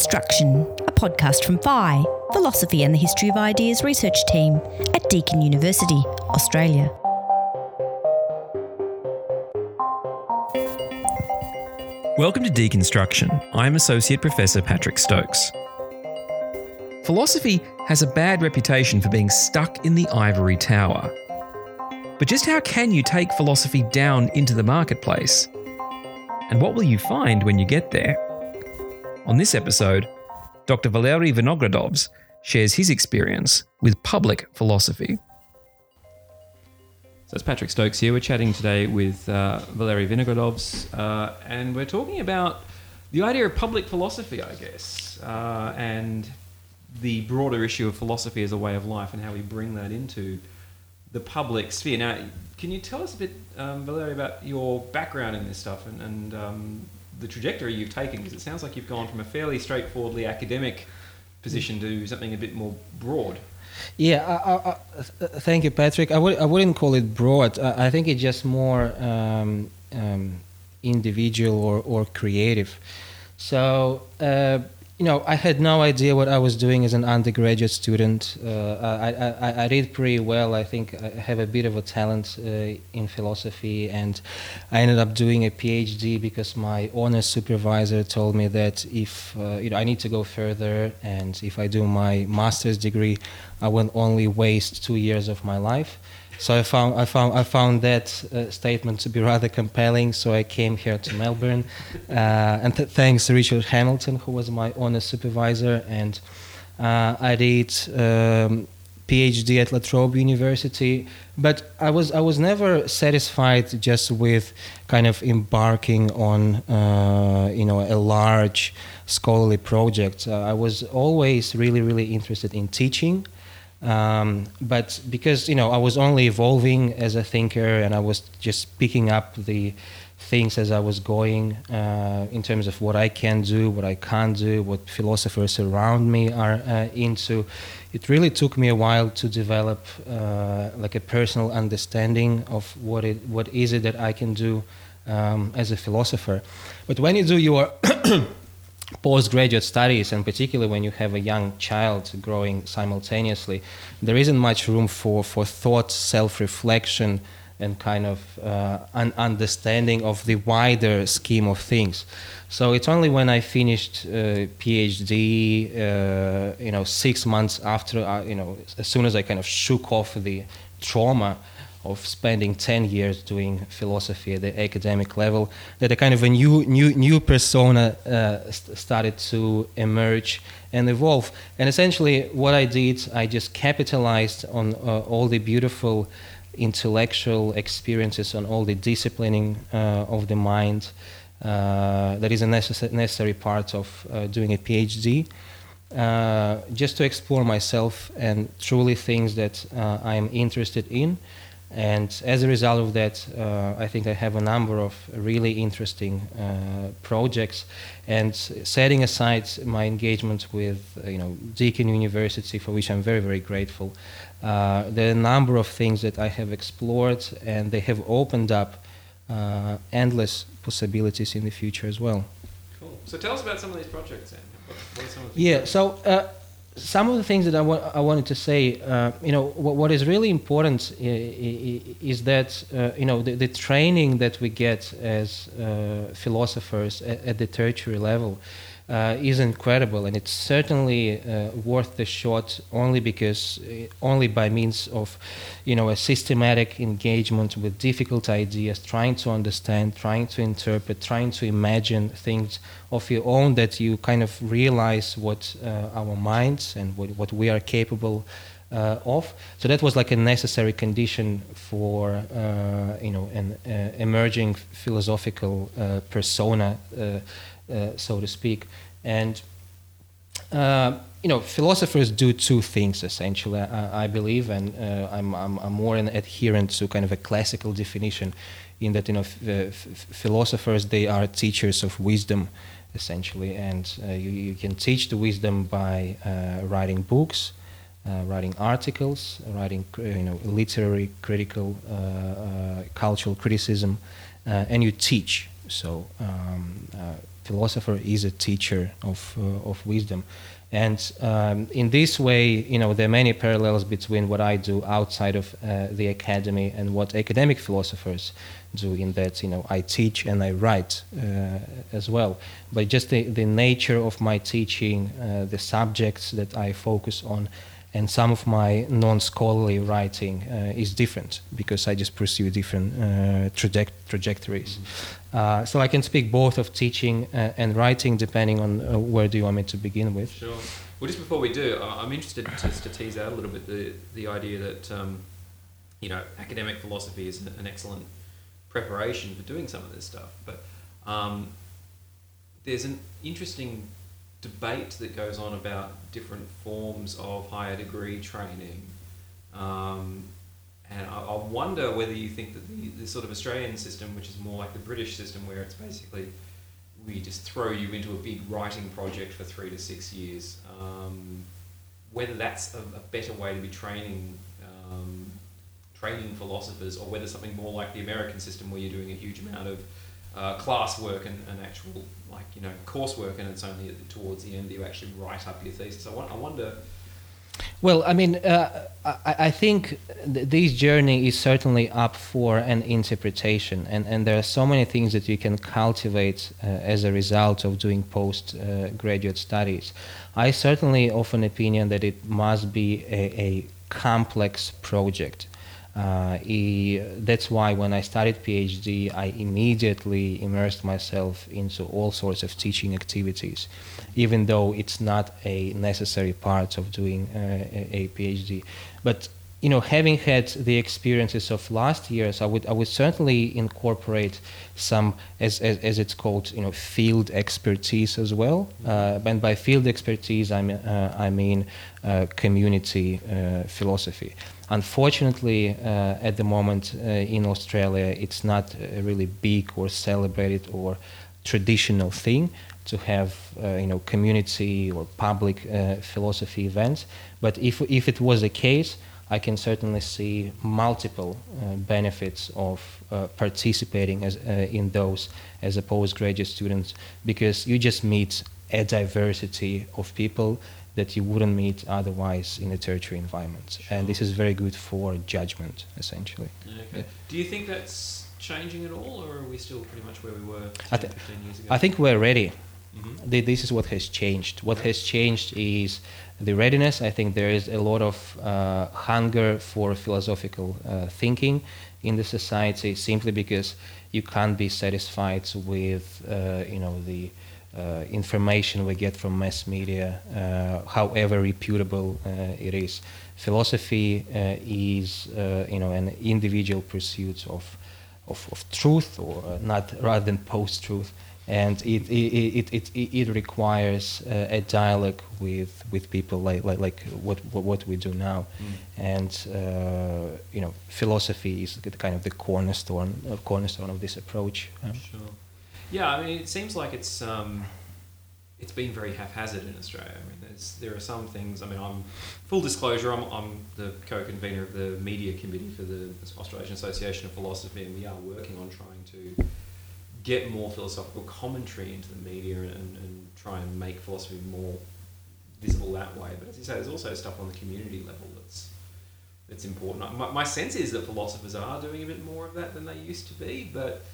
Deconstruction, a podcast from PHI, Philosophy and the History of Ideas research team at Deakin University, Australia. Welcome to Deconstruction. I'm Associate Professor Patrick Stokes. Philosophy has a bad reputation for being stuck in the ivory tower. But just how can you take philosophy down into the marketplace? And what will you find when you get there? On this episode, Dr. Valery Vinogradovs shares his experience with public philosophy. So it's Patrick Stokes here. We're chatting today with uh, Valery Vinogradovs, uh, and we're talking about the idea of public philosophy, I guess, uh, and the broader issue of philosophy as a way of life and how we bring that into the public sphere. Now, can you tell us a bit, um, about your background in this stuff and, and um, the trajectory you've taken? Because it sounds like you've gone from a fairly straightforwardly academic position to something a bit more broad. Yeah, I, I, I, thank you, Patrick. I wouldn't call it broad. I, I think it's just more um, um, individual or, or creative. So, uh, you know, I had no idea what I was doing as an undergraduate student. Uh, I, I, I read pretty well. I think I have a bit of a talent uh, in philosophy, and I ended up doing a PhD because my honors supervisor told me that if uh, you know I need to go further, and if I do my master's degree, I will only waste two years of my life. So I found I found I found that uh, statement to be rather compelling. So I came here to Melbourne, uh, and th- thanks to Richard Hamilton, who was my honor supervisor, and uh, I did um, PhD at La Trobe University. But I was I was never satisfied just with kind of embarking on uh, you know a large scholarly project. Uh, I was always really really interested in teaching. Um, but because you know I was only evolving as a thinker, and I was just picking up the things as I was going uh, in terms of what I can do, what I can't do, what philosophers around me are uh, into. It really took me a while to develop uh, like a personal understanding of what it what is it that I can do um, as a philosopher. But when you do your postgraduate studies, and particularly when you have a young child growing simultaneously, there isn't much room for, for thought, self reflection, and kind of uh, an understanding of the wider scheme of things. So it's only when I finished uh, PhD, uh, you know, six months after, uh, you know, as soon as I kind of shook off the trauma of spending 10 years doing philosophy at the academic level that a kind of a new new new persona uh, st- started to emerge and evolve. And essentially what i did i just capitalized on uh, all the beautiful intellectual experiences on all the disciplining uh, of the mind uh, that is a necess- necessary part of uh, doing a phd uh, just to explore myself and truly things that I am interested in, and as a result of that, uh, I think I have a number of really interesting uh, projects. And setting aside my engagement with, uh, you know, Deakin University, for which I'm very, very grateful, uh, there are a number of things that I have explored, and they have opened up uh, endless possibilities in the future as well. Cool. So tell us about some of these projects, then. What, what are some of yeah. So uh, some of the things that I, wa- I wanted to say, uh, you know, what, is really important is that, uh, you know, the, the, training that we get as uh, philosophers at, at, the tertiary level uh, is incredible, and it's certainly uh, worth the shot only because, uh, only by means of, you know, a systematic engagement with difficult ideas, trying to understand, trying to interpret, trying to imagine things of your own that you kind of realize what our minds and what, what we are capable uh, of. So that was like a necessary condition for uh, you know an uh, emerging philosophical persona uh, so to speak. And uh, you know, philosophers do two things essentially, I, I believe, and uh, I'm, I'm, I'm, more an adherent to kind of a classical definition, in that you know, philosophers they are teachers of wisdom, essentially, and uh, you, you can teach the wisdom by uh, writing books, uh, writing articles, writing you know literary, critical, cultural criticism, and you teach so. Um, uh, philosopher is a teacher of, uh, of wisdom. And um, in this way, you know, there are many parallels between what I do outside of uh, the academy and what academic philosophers do. In that, you know, I teach and I write uh, as well. But just the, the nature of my teaching, uh, the subjects that I focus on, and some of my non-scholarly writing uh, is different because I just pursue different uh, traject- trajectories. Mm-hmm. Uh, so I can speak both of teaching uh, and writing depending on uh, where do you want me to begin with. Sure. Well, just before we do, I'm interested to, to tease out a little bit the, the idea that um, you know academic philosophy is an excellent preparation for doing some of this stuff, but um, there's an interesting debate that goes on about different forms of higher degree training. Um, and I, I, wonder whether you think that the, the sort of Australian system, which is more like the British system, where it's basically we just throw you into a big writing project for three to six years, um, whether that's a, a, better way to be training um, training philosophers, or whether something more like the American system, where you're doing a huge amount of uh, classwork and, and actual like you know coursework, and it's only towards the end that you actually write up your thesis. I, I wonder. Well, I mean, uh, I, I, think th- this journey is certainly up for an interpretation, and, and there are so many things that you can cultivate uh, as a result of doing postgraduate uh, studies. I certainly of an opinion that it must be a, a complex project. Uh, he, that's why when I started PhD, I immediately immersed myself into all sorts of teaching activities, even though it's not a necessary part of doing uh, a, a PhD. But you know, having had the experiences of last years, I would I would certainly incorporate some, as as, as it's called, you know, field expertise as well. Uh, and by field expertise, I mean uh, I mean uh, community uh, philosophy. Unfortunately, uh, at the moment uh, in Australia, it's not a really big or celebrated or traditional thing to have you know community or public philosophy events. But if if it was the case I can certainly see multiple uh, benefits of uh, participating as, uh, in those as a postgraduate student because you just meet a diversity of people that you wouldn't meet otherwise in a tertiary environment. Sure. And this is very good for judgment, essentially. Okay. Yeah. Do you think that's changing at all, or are we still pretty much where we were 10, th- 15 years ago? I think we're ready. Mm-hmm. This is what has changed. What has changed is the readiness. I think there is a lot of uh, hunger for philosophical uh, thinking in the society, simply because you can't be satisfied with, uh, you know, the uh, information we get from mass media, uh, however reputable uh, it is. Philosophy is, you know, an individual pursuit of, of, of truth, or not rather than post-truth and it it, it, it, it requires uh, a dialogue with with people like like, like what, what we do now mm. and uh, you know philosophy is the kind of the cornerstone uh, cornerstone of this approach sure yeah I mean it seems like it's um, it's been very haphazard in Australia I mean there's there are some things I mean I'm full disclosure I'm, I'm the co-convener of the media committee for the Australasian Association of Philosophy and we are working on trying to get more philosophical commentary into the media and, and try and make philosophy more visible that way. But as you say, there's also stuff on the community level that's that's important. My, my sense is that philosophers are doing a bit more of that than they used to be, but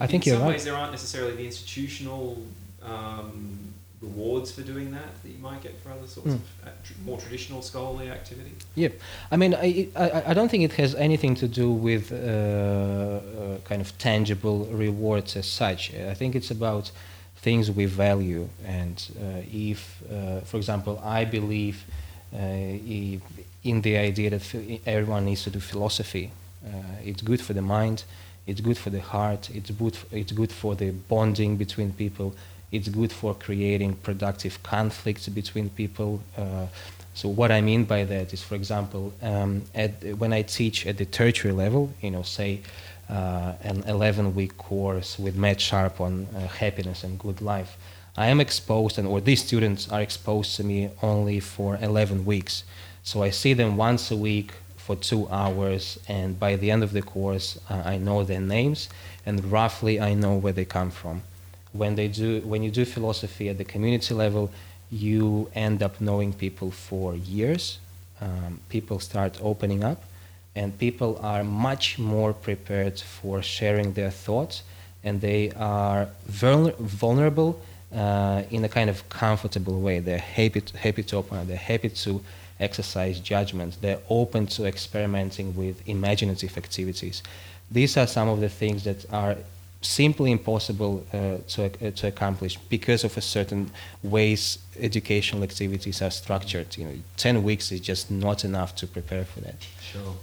I think in some right. ways there aren't necessarily the institutional um, rewards for doing that that you might get for other sorts mm. of uh, more traditional scholarly activity? Yep. I mean, I, I, I, don't think it has anything to do with uh, uh, kind of tangible rewards as such. I think it's about things we value. And uh, if, uh, for example, I believe uh, in the idea that everyone needs to do philosophy, it's good for the mind, it's good for the heart, it's good, it's good for the bonding between people it's good for creating productive conflicts between people. Uh, so what I mean by that is, for example, um, at, when I teach at the tertiary level, you know, say uh, an 11-week course with Matt Sharpe on uh, happiness and good life, I am exposed, and or these students are exposed to me only for 11 weeks. So I see them once a week for two hours, and by the end of the course, uh, I know their names and roughly I know where they come from. When they do, when you do philosophy at the community level, you end up knowing people for years. Um, people start opening up, and people are much more prepared for sharing their thoughts, and they are vulner- vulnerable uh, in a kind of comfortable way. They're happy to, happy to open. They're happy to exercise judgment. They're open to experimenting with imaginative activities. These are some of the things that are simply impossible uh, to, uh, to accomplish because of a certain ways educational activities are structured. You know, 10 weeks is just not enough to prepare for that. Sure.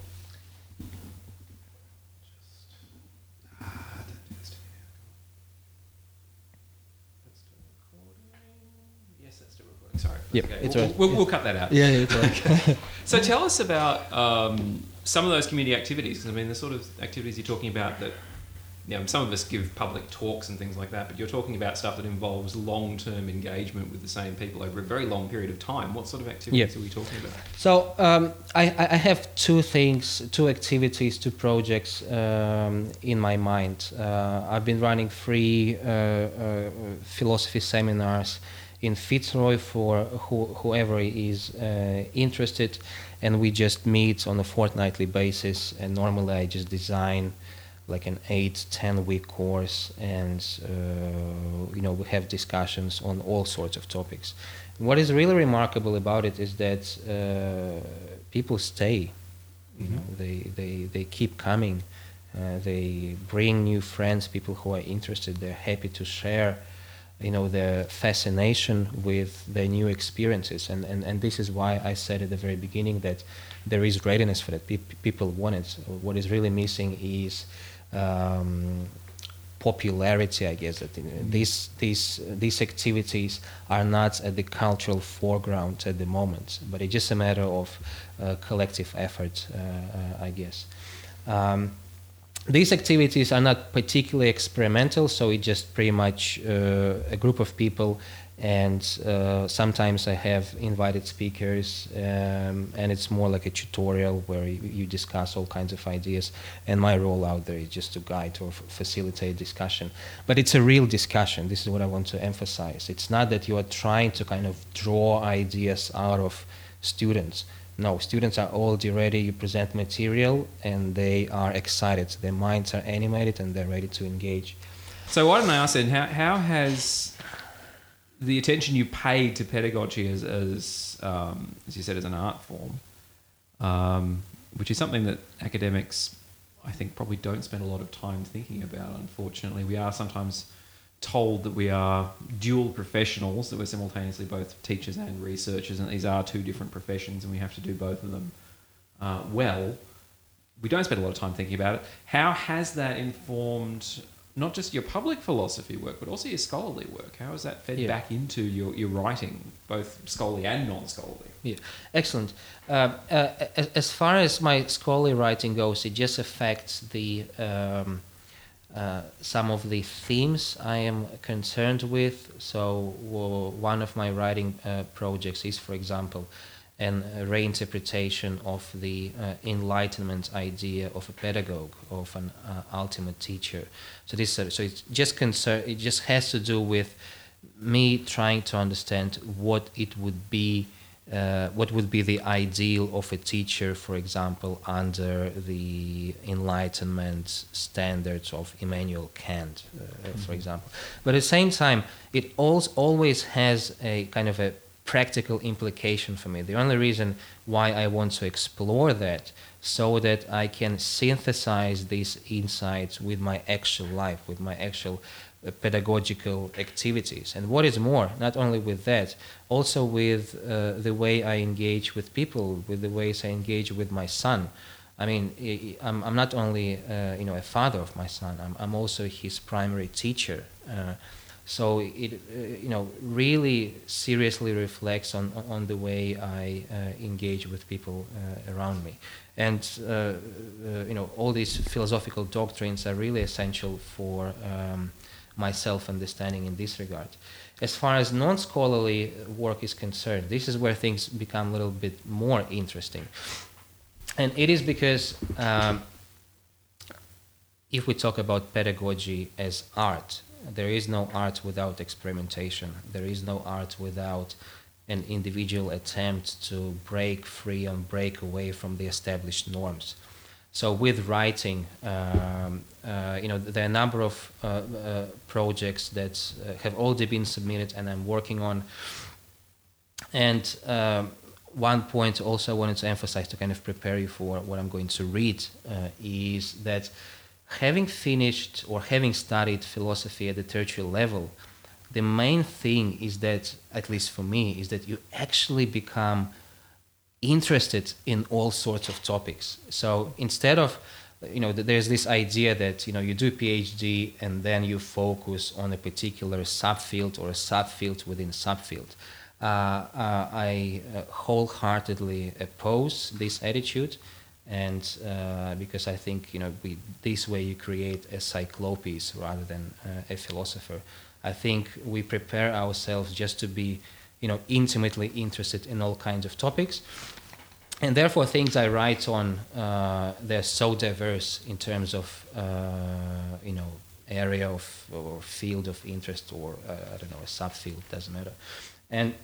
Yep, okay. it's we'll, right. we'll, we'll cut that out. Yeah, it's right. So tell us about um, some of those community activities. I mean, the sort of activities you're talking about that, you know, some of us give public talks and things like that, but you're talking about stuff that involves long-term engagement with the same people over a very long period of time. What sort of activities Yeah. are we talking about? So um, I, I have two things, two activities, two projects um, in my mind. Uh, I've been running free uh, uh, philosophy seminars in Fitzroy for who, whoever is uh, interested, and we just meet on a fortnightly basis. And normally, I just design like an eight, ten week course, and uh, you know we have discussions on all sorts of topics. What is really remarkable about it is that uh, people stay. You know, they, they, they keep coming. Uh, they bring new friends, people who are interested. They're happy to share, you know, their fascination with their new experiences. And, and, and this is why I said at the very beginning that there is readiness for that. Pe- people want it. What is really missing is um, popularity, I guess. That these these these activities are not at the cultural foreground at the moment, but it's just a matter of uh, collective effort, uh, uh, I guess. Um, these activities are not particularly experimental, so it's just pretty much uh, a group of people, and uh, sometimes I have invited speakers, um, and it's more like a tutorial where you, you discuss all kinds of ideas. And my role out there is just to guide or f- facilitate discussion. But it's a real discussion. This is what I want to emphasize. It's not that you are trying to kind of draw ideas out of students. No, students are already ready. You present material, and they are excited. Their minds are animated, and they're ready to engage. So why don't I ask then, how, how has the attention you paid to pedagogy as, as, um, as you said, as an art form, um, which is something that academics, I think, probably don't spend a lot of time thinking about, unfortunately. We are sometimes told that we are dual professionals, that we're simultaneously both teachers and researchers, and these are two different professions, and we have to do both of them uh, well. We don't spend a lot of time thinking about it. How has that informed not just your public philosophy work, but also your scholarly work? How has that fed Yeah. back into your, your writing, both scholarly and non scholarly? Yeah, excellent. Uh, uh, as, as far as my scholarly writing goes, it just affects the um, uh, some of the themes I am concerned with. So one of my writing uh, projects is, for example, an reinterpretation of the uh, Enlightenment idea of a pedagogue, of an uh, ultimate teacher. So this, uh, so it's just concern. It just has to do with me trying to understand what it would be uh, what would be the ideal of a teacher, for example, under the Enlightenment standards of Immanuel Kant, uh, for example. But at the same time, it als- always has a kind of a practical implication for me. The only reason why I want to explore that so that I can synthesize these insights with my actual life, with my actual pedagogical activities. And what is more, not only with that, also with uh, the way I engage with people, with the ways I engage with my son. I mean, I'm, I'm not only uh, you know a father of my son. I'm, I'm also his primary teacher. Uh, so it uh, you know really seriously reflects on on the way I uh, engage with people uh, around me, and uh, uh, you know all these philosophical doctrines are really essential for um, my self understanding in this regard. As far as non scholarly work is concerned, this is where things become a little bit more interesting. and it is because um, if we talk about pedagogy as art, there is no art without experimentation. There is no art without an individual attempt to break free and break away from the established norms. So with writing, um, uh, you know, there are a number of uh, uh, projects that uh, have already been submitted, and I'm working on. And um, one point also I wanted to emphasize to kind of prepare you for what I'm going to read uh, is that having finished or having studied philosophy at the tertiary level, the main thing is that, at least for me, is that you actually become interested in all sorts of topics. So instead of you know there's this idea that you know you do PhD and then you focus on a particular subfield or a subfield within subfield. Uh, uh, I uh, wholeheartedly oppose this attitude, and uh, because I think you know we, this way you create a cyclopes rather than uh, a philosopher. I think we prepare ourselves just to be you know intimately interested in all kinds of topics. And therefore things I write on uh, they're so diverse in terms of uh, you know area of or field of interest or uh, I don't know a subfield doesn't matter. And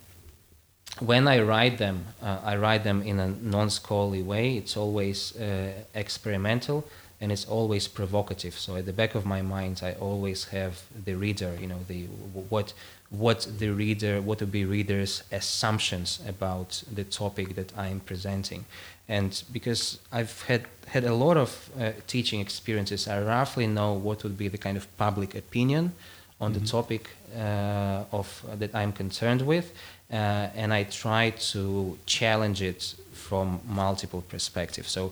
when I write them uh, I write them in a non-scholarly way. It's always uh, experimental and it's always provocative so at the back of my mind I always have the reader you know the what what the reader, what would be readers' assumptions about the topic that I'm presenting. And because I've had, had a lot of uh, teaching experiences, I roughly know what would be the kind of public opinion on mm-hmm. the topic uh, of uh, that I'm concerned with, uh, and I try to challenge it from multiple perspectives. So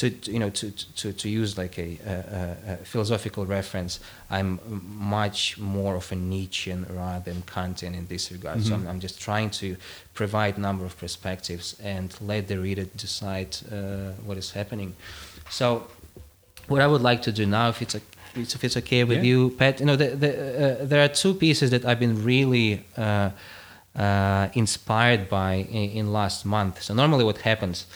to, you know to, to, to use like a, a, a, philosophical reference, I'm much more of a Nietzschean rather than Kantian in this regard. Mm-hmm. So I'm, I'm, just trying to provide a number of perspectives and let the reader decide uh, what is happening. So what I would like to do now, if it's a, if it's okay with yeah. you, Pat, you know, the, the, uh, there are two pieces that I've been really uh, uh inspired by in, in last month. So normally, what happens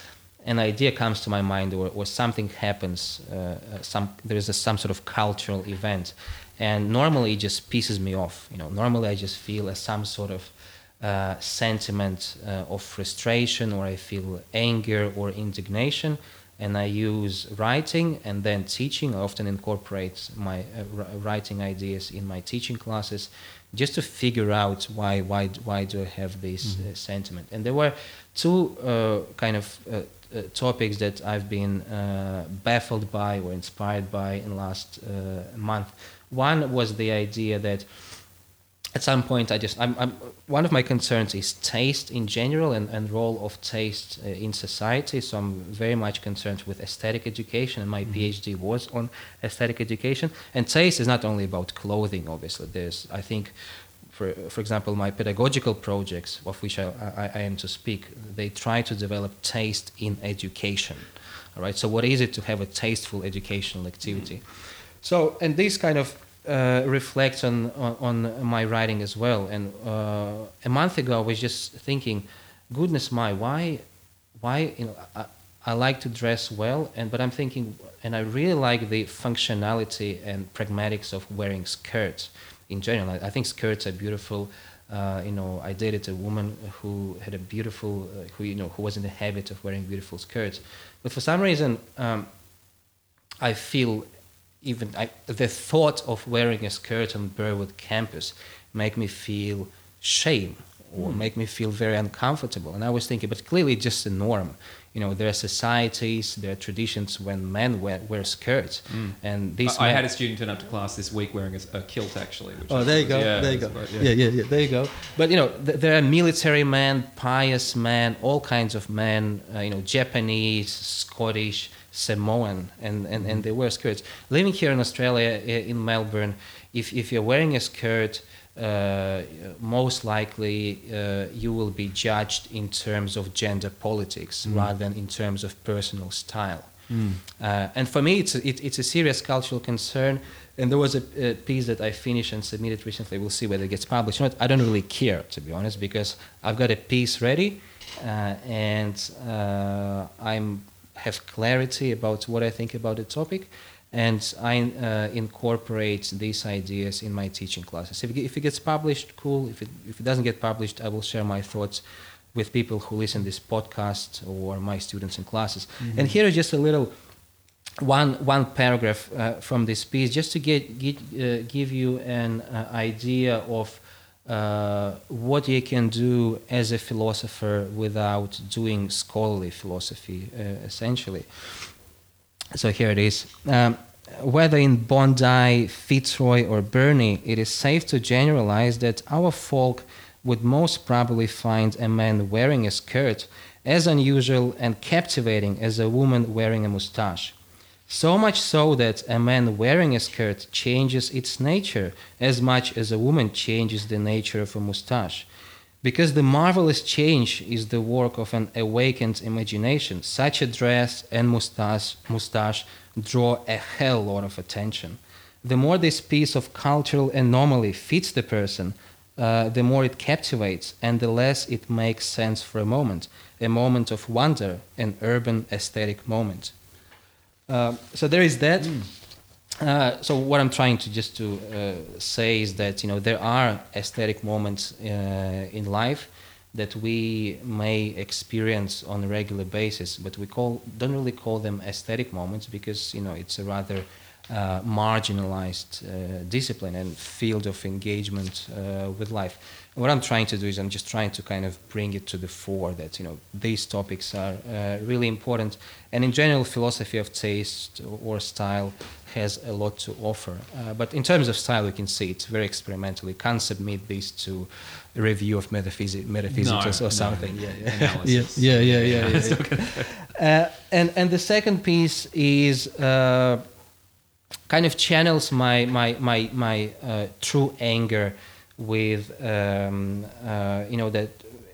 an idea comes to my mind or, or something happens, uh, uh, some, there is a, some sort of cultural event, and normally it just pisses me off. You know, normally I just feel a, some sort of uh, sentiment uh, of frustration, or I feel anger or indignation, and I use writing and then teaching. I often incorporate my uh, writing ideas in my teaching classes, just to figure out why why why do I have this mm-hmm. Uh, sentiment. And there were two kind of uh, topics that I've been uh, baffled by or inspired by in the last uh, month. One was the idea that at some point I just I'm, I'm, one of my concerns is taste in general and, and role of taste uh, in society. So I'm very much concerned with aesthetic education, and my mm-hmm. PhD was on aesthetic education. And taste is not only about clothing, obviously. There's I think for, for example, my pedagogical projects, of which I, I, I, am to speak, they try to develop taste in education. All right. So, what is it to have a tasteful educational activity? So, and this kind of uh, reflects on, on, on my writing as well. And uh, a month ago, I was just thinking, goodness my, why, why you know, I, I like to dress well, and but I'm thinking, and I really like the functionality and pragmatics of wearing skirts in general. I, I think skirts are beautiful. Uh, you know, I dated a woman who had a beautiful, uh, who you know, who was in the habit of wearing beautiful skirts, but for some reason, um, I feel even I, the thought of wearing a skirt on Burwood campus make me feel shame or mm. make me feel very uncomfortable. And I was thinking, but clearly, just a norm you know there are societies there are traditions when men wear, wear skirts mm. and these I, I, had a student turn up to class this week wearing a, a kilt actually oh there you go yeah, there you go yeah. yeah. yeah yeah there you go but you know th- there are military men pious men all kinds of men uh, you know japanese scottish samoan and, and, and they wear skirts living here in australia in melbourne if, if you're wearing a skirt uh, most likely uh, you will be judged in terms of gender politics mm. rather than in terms of personal style. Mm. Uh, and for me, it's a, it, it's a serious cultural concern. And there was a, a, piece that I finished and submitted recently. We'll see whether it gets published. You know I don't really care, to be honest, because I've got a piece ready, uh, and uh, I'm have clarity about what I think about the topic, and I uh, incorporate these ideas in my teaching classes. If it, if it gets published, cool. If it, if it doesn't get published, I will share my thoughts with people who listen to this podcast or my students in classes. Mm-hmm. And here is just a little one one paragraph uh, from this piece, just to get, get uh, give you an uh, idea of uh, what you can do as a philosopher without doing scholarly philosophy, uh, essentially. So here it is. Um, whether in Bondi, Fitzroy, or Burnie, it is safe to generalize that our folk would most probably find a man wearing a skirt as unusual and captivating as a woman wearing a mustache. So much so that a man wearing a skirt changes its nature as much as a woman changes the nature of a mustache. Because the marvelous change is the work of an awakened imagination, such a dress and mustache, mustache draw a hell lot of attention. The more this piece of cultural anomaly fits the person, uh, the more it captivates and the less it makes sense for a moment, a moment of wonder, an urban aesthetic moment. Uh, so there is that. Mm. Uh, so what I'm trying to just to uh, say is that you know there are aesthetic moments uh, in life that we may experience on a regular basis, but we call don't really call them aesthetic moments because you know it's a rather uh, marginalized uh, discipline and field of engagement with life. What I'm trying to do is I'm just trying to kind of bring it to the fore that you know these topics are really important, and in general, philosophy of taste or style has a lot to offer. Uh, but in terms of style, you can see it's very experimental. You can't submit this to a review of metaphysics, metaphysics no, or something. No, yeah, yeah. yeah, yeah, yeah, yeah, yeah. uh, and and the second piece is uh, kind of channels my my my my uh, true anger with um, uh, you know that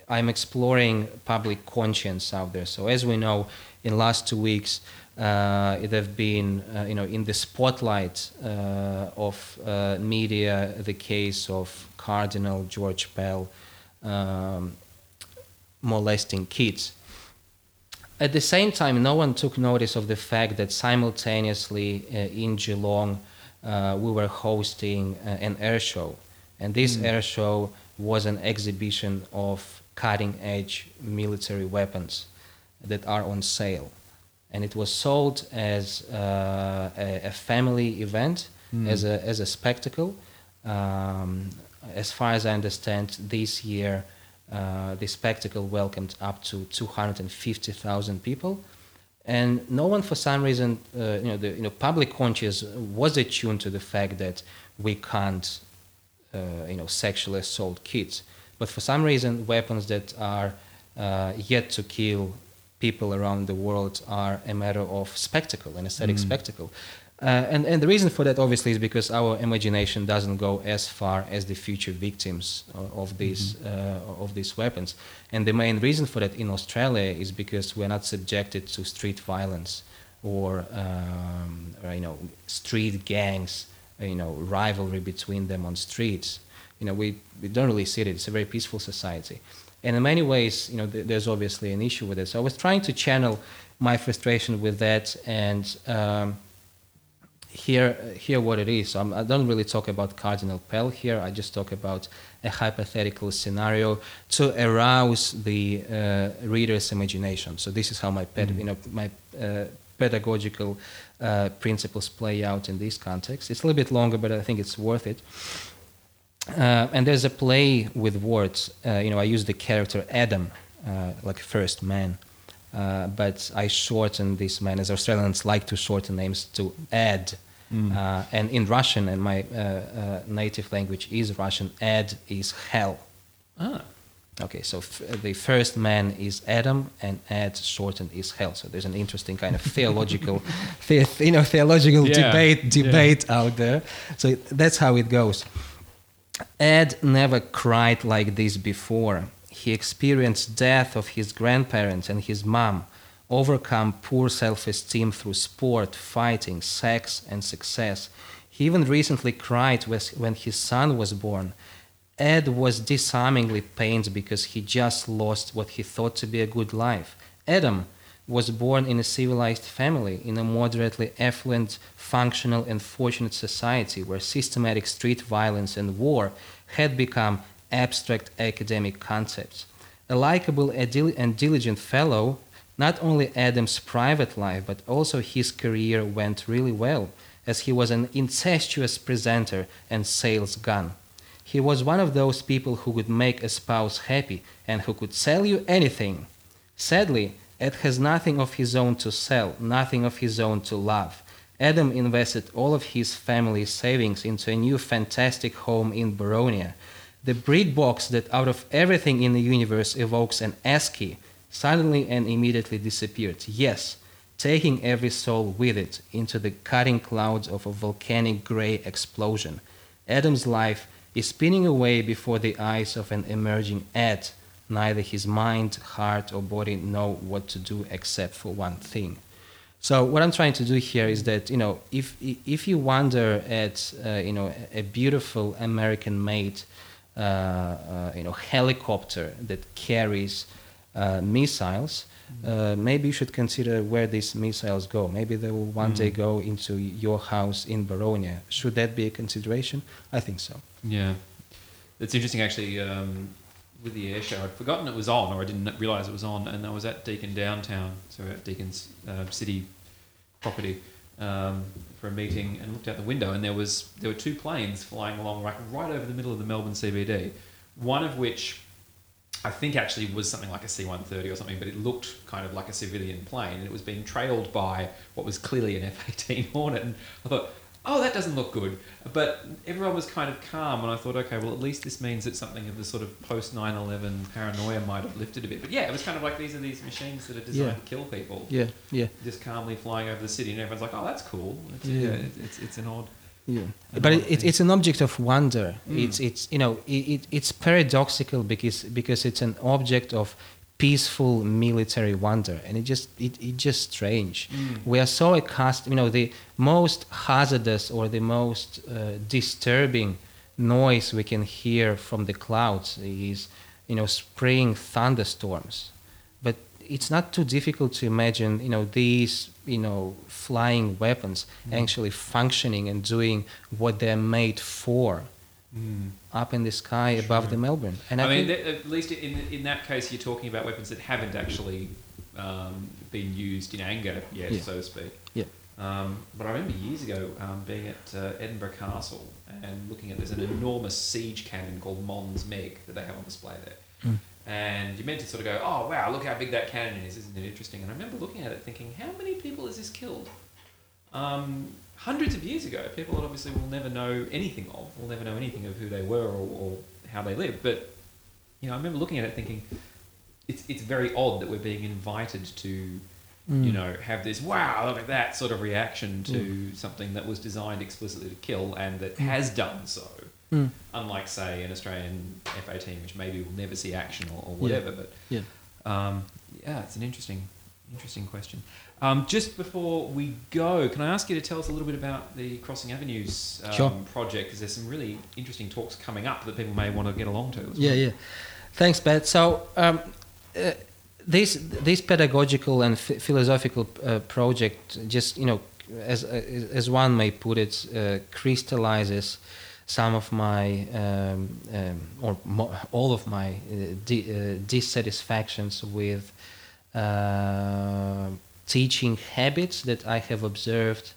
I'm exploring public conscience out there. So as we know, in last two weeks it have been, uh, you know, in the spotlight uh, of uh, media, the case of Cardinal George Pell um, molesting kids. At the same time, no one took notice of the fact that simultaneously uh, in Geelong, uh, we were hosting an air show. And this mm. air show was an exhibition of cutting edge military weapons that are on sale and it was sold as uh, a, a, family event, mm. as a as a spectacle. Um, as far as I understand, this year uh, the spectacle welcomed up to 250,000 people, and no one, for some reason, uh, you know, the you know public conscience was attuned to the fact that we can't, uh, you know, sexually assault kids, but for some reason, weapons that are uh, yet to kill people around the world are a matter of spectacle, an aesthetic mm. spectacle. Uh, and, and the reason for that, obviously, is because our imagination doesn't go as far as the future victims of, of these mm-hmm. uh, of these weapons. And the main reason for that in Australia is because we're not subjected to street violence or, um, or you know street gangs, you know rivalry between them on streets. You know we, we don't really see it. It's a very peaceful society. And in many ways, you know, th- there's obviously an issue with it. So I was trying to channel my frustration with that and um, hear hear what it is. So I'm, I do not really talk about Cardinal Pell here. I just talk about a hypothetical scenario to arouse the uh, reader's imagination. So this is how my ped- mm-hmm. you know my uh, pedagogical uh, principles play out in this context. It's a little bit longer, but I think it's worth it. Uh, and there's a play with words. Uh, you know, I use the character Adam, uh, like first man, uh, but I shorten this man, as Australians like to shorten names, to Ad. Mm. Uh, and in Russian, and my uh, native language is Russian, Ad is hell. Ah. Okay, so f- the first man is Adam, and Ad shortened is hell. So there's an interesting kind of theological, the- you know, theological yeah. debate debate yeah. out there. So that's how it goes. Ed never cried like this before. He experienced death of his grandparents and his mom, overcome poor self-esteem through sport, fighting, sex, and success. He even recently cried when his son was born. Ed was disarmingly pained because he just lost what he thought to be a good life. Adam, was born in a civilized family in a moderately affluent, functional, and fortunate society where systematic street violence and war had become abstract academic concepts. A likable and diligent fellow, not only Adam's private life but also his career went really well, as he was an incestuous presenter and sales gun. He was one of those people who could make a spouse happy and who could sell you anything. Sadly, Ed has nothing of his own to sell, nothing of his own to love. Adam invested all of his family savings into a new fantastic home in Boronia. The breed box that out of everything in the universe evokes an ASCII suddenly and immediately disappeared. Yes, taking every soul with it into the cutting clouds of a volcanic gray explosion. Adam's life is spinning away before the eyes of an emerging Ed neither his mind, heart, or body know what to do except for one thing. So what I'm trying to do here is that you know if if you wonder at uh, you know a beautiful American-made uh, uh, you know helicopter that carries uh, missiles, uh, maybe you should consider where these missiles go. Maybe they will one mm. day go into your house in Boronia. Should that be a consideration? I think so. Yeah, it's interesting actually. Um, with the air show. I'd forgotten it was on, or I didn't realise it was on, and I was at Deakin downtown, so at Deakin's uh, city property um, for a meeting, and looked out the window, and there was there were two planes flying along right, right over the middle of the Melbourne CBD. One of which I think actually was something like a C-130 or something, but it looked kind of like a civilian plane, and it was being trailed by what was clearly an F-18 Hornet. And I thought, oh, that doesn't look good. But everyone was kind of calm, and I thought, okay, well, at least this means that something of the sort of post 9 11 paranoia might have lifted a bit. But yeah, it was kind of like these are these machines that are designed yeah. to kill people. Yeah, yeah. Just calmly flying over the city, and everyone's like, oh, that's cool. It's, yeah. yeah it's, it's an odd. Yeah, but it, it's an object of wonder. Mm. It's it's you know it, it's paradoxical because because it's an object of peaceful military wonder and it just it, it just strange mm. we are so accustomed you know the most hazardous or the most uh, disturbing noise we can hear from the clouds is you know spring thunderstorms but it's not too difficult to imagine you know these you know flying weapons mm. actually functioning and doing what they're made for mm. up in the sky sure. above the Melbourne. And I, I mean, that, at least in in that case, you're talking about weapons that haven't actually um, been used in anger yet, yeah. so to speak. Yeah. Um, but I remember years ago um, being at uh, Edinburgh Castle and looking at there's an enormous siege cannon called Mons Meg that they have on display there. Mm. And you meant to sort of go, oh wow, look how big that cannon is, isn't it interesting? And I remember looking at it thinking, how many people has this killed? Um, hundreds of years ago, people that obviously will never know anything of, will never know anything of who they were or, or how they lived. But you know, I remember looking at it thinking, it's it's very odd that we're being invited to, mm. you know, have this wow, look at that sort of reaction to mm. something that was designed explicitly to kill and that mm. has done so. Mm. Unlike, say, an Australian F-18, which maybe will never see action or, or whatever. Yeah. But yeah. Um, yeah, it's an interesting, interesting question. Um, just before we go, can I ask you to tell us a little bit about the Crossing Avenues um, sure. project? Because there's some really interesting talks coming up that people may want to get along to. yeah, well. yeah. Thanks, Pat. So um, uh, this this pedagogical and f- philosophical uh, project, just you know, as uh, as one may put it, uh, crystallizes some of my um, um, or mo- all of my uh, di- uh, dissatisfactions with teaching habits that I have observed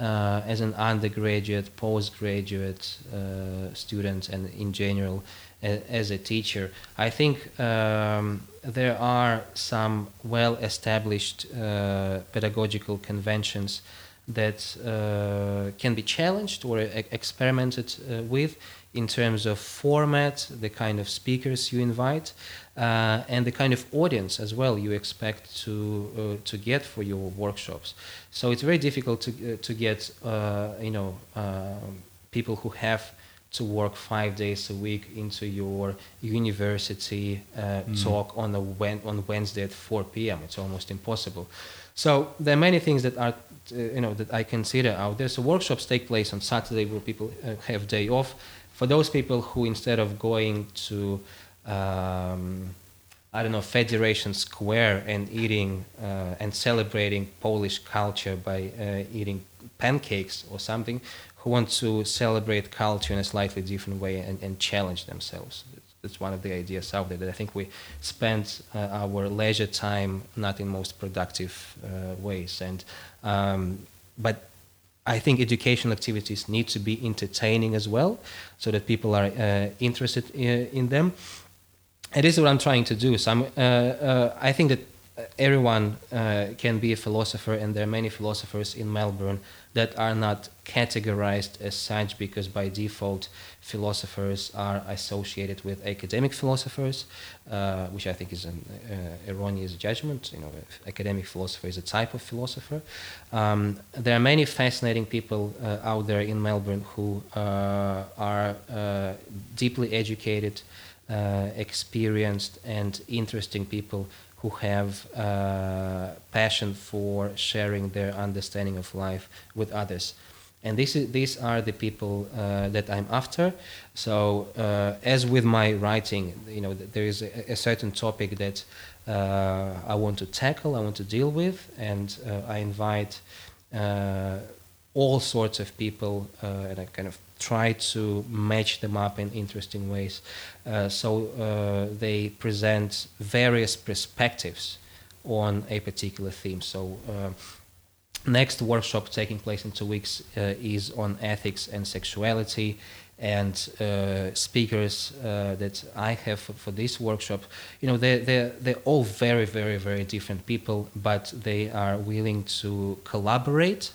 uh, as an undergraduate, postgraduate uh, student, and in general as a teacher. I think um, there are some well established uh, pedagogical conventions that uh, can be challenged or experimented uh, with in terms of format, the kind of speakers you invite, uh, and the kind of audience as well you expect to uh, to get for your workshops. So it's very difficult to uh, to get uh, you know um, people who have to work five days a week into your university mm. talk on a on Wednesday at 4 p.m. It's almost impossible. So there are many things that are you know that I consider out there. So workshops take place on Saturday where people have day off for those people who instead of going to um, I don't know, Federation Square and eating uh, and celebrating Polish culture by uh, eating pancakes or something, who want to celebrate culture in a slightly different way and, and challenge themselves. That's one of the ideas out there that I think we spend uh, our leisure time not in most productive uh, ways. And um, but I think educational activities need to be entertaining as well, so that people are uh, interested in, in them it is what I'm trying to do. So uh, uh, I think that everyone uh, can be a philosopher, and there are many philosophers in Melbourne that are not categorized as such because by default philosophers are associated with academic philosophers, uh, which I think is an uh, erroneous judgment. You know, academic philosopher is a type of philosopher. Um, there are many fascinating people uh, out there in Melbourne who are deeply educated uh, experienced and interesting people who have uh, passion for sharing their understanding of life with others and this is, these are the people uh, that I'm after. So, uh, as with my writing, you know, there is a, a certain topic that uh, I want to tackle, I want to deal with, and I invite all sorts of people, and I kind of try to match them up in interesting ways. Uh, so uh, they present various perspectives on a particular theme. So uh, next workshop taking place in two weeks uh, is on ethics and sexuality. And uh, speakers uh, that I have for, for, this workshop, you know, they're, they're, they're all very, very, very different people, but they are willing to collaborate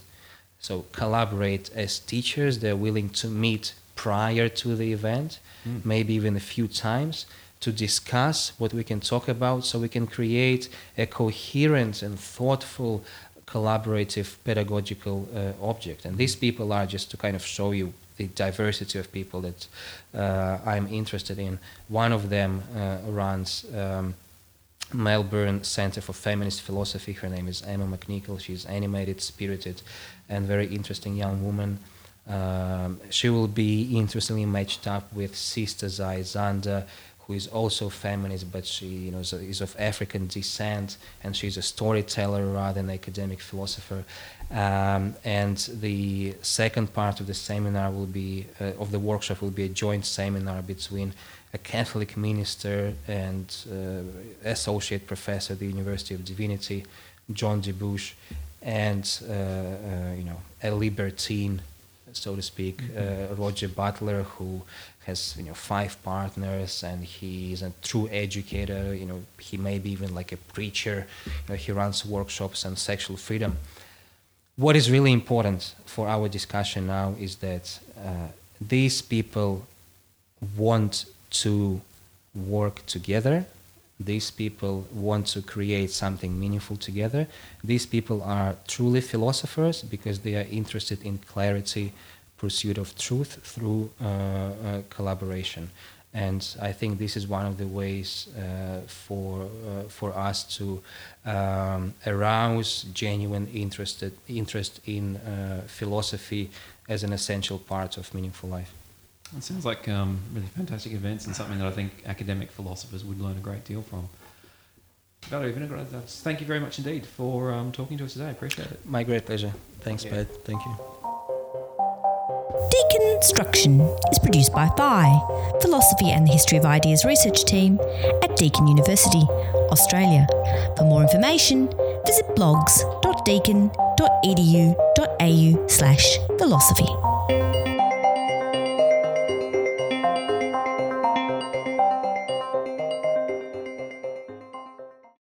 so collaborate as teachers. They're willing to meet prior to the event, mm. maybe even a few times to discuss what we can talk about so we can create a coherent and thoughtful collaborative pedagogical uh, object and these people are just to kind of show you the diversity of people that uh, I'm interested in. One of them uh, runs um, Melbourne Center for Feminist Philosophy. Her name is Emma McNichol. She's animated, spirited, and very interesting young woman. Um, she will be interestingly matched up with Sister Zai Zanda, who is also feminist, but she you know, is of African descent, and she's a storyteller rather than academic philosopher. Um, and the second part of the seminar will be, uh, of the workshop, will be a joint seminar between a Catholic minister and uh, associate professor at the University of Divinity, John Dupuche, and uh, uh, you know a libertine, so to speak, mm-hmm. Roger Butler, who has you know five partners and he's a true educator. You know he may be even like a preacher. You know, he runs workshops on sexual freedom. What is really important for our discussion now is that uh, these people want to work together. These people want to create something meaningful together. These people are truly philosophers because they are interested in clarity, pursuit of truth through uh, uh, collaboration. And I think this is one of the ways uh, for uh, for us to um, arouse genuine interested interest in uh, philosophy as an essential part of meaningful life. It sounds like um, really fantastic events and something that I think academic philosophers would learn a great deal from. Valery Vinogradov, thank you very much indeed for um, talking to us today. I appreciate it. My great pleasure. Thanks, Pat. Thank you. Deconstruction is produced by PHI, Philosophy and the History of Ideas research team at Deakin University, Australia. For more information, visit blogs.deakin.edu.au slash philosophy.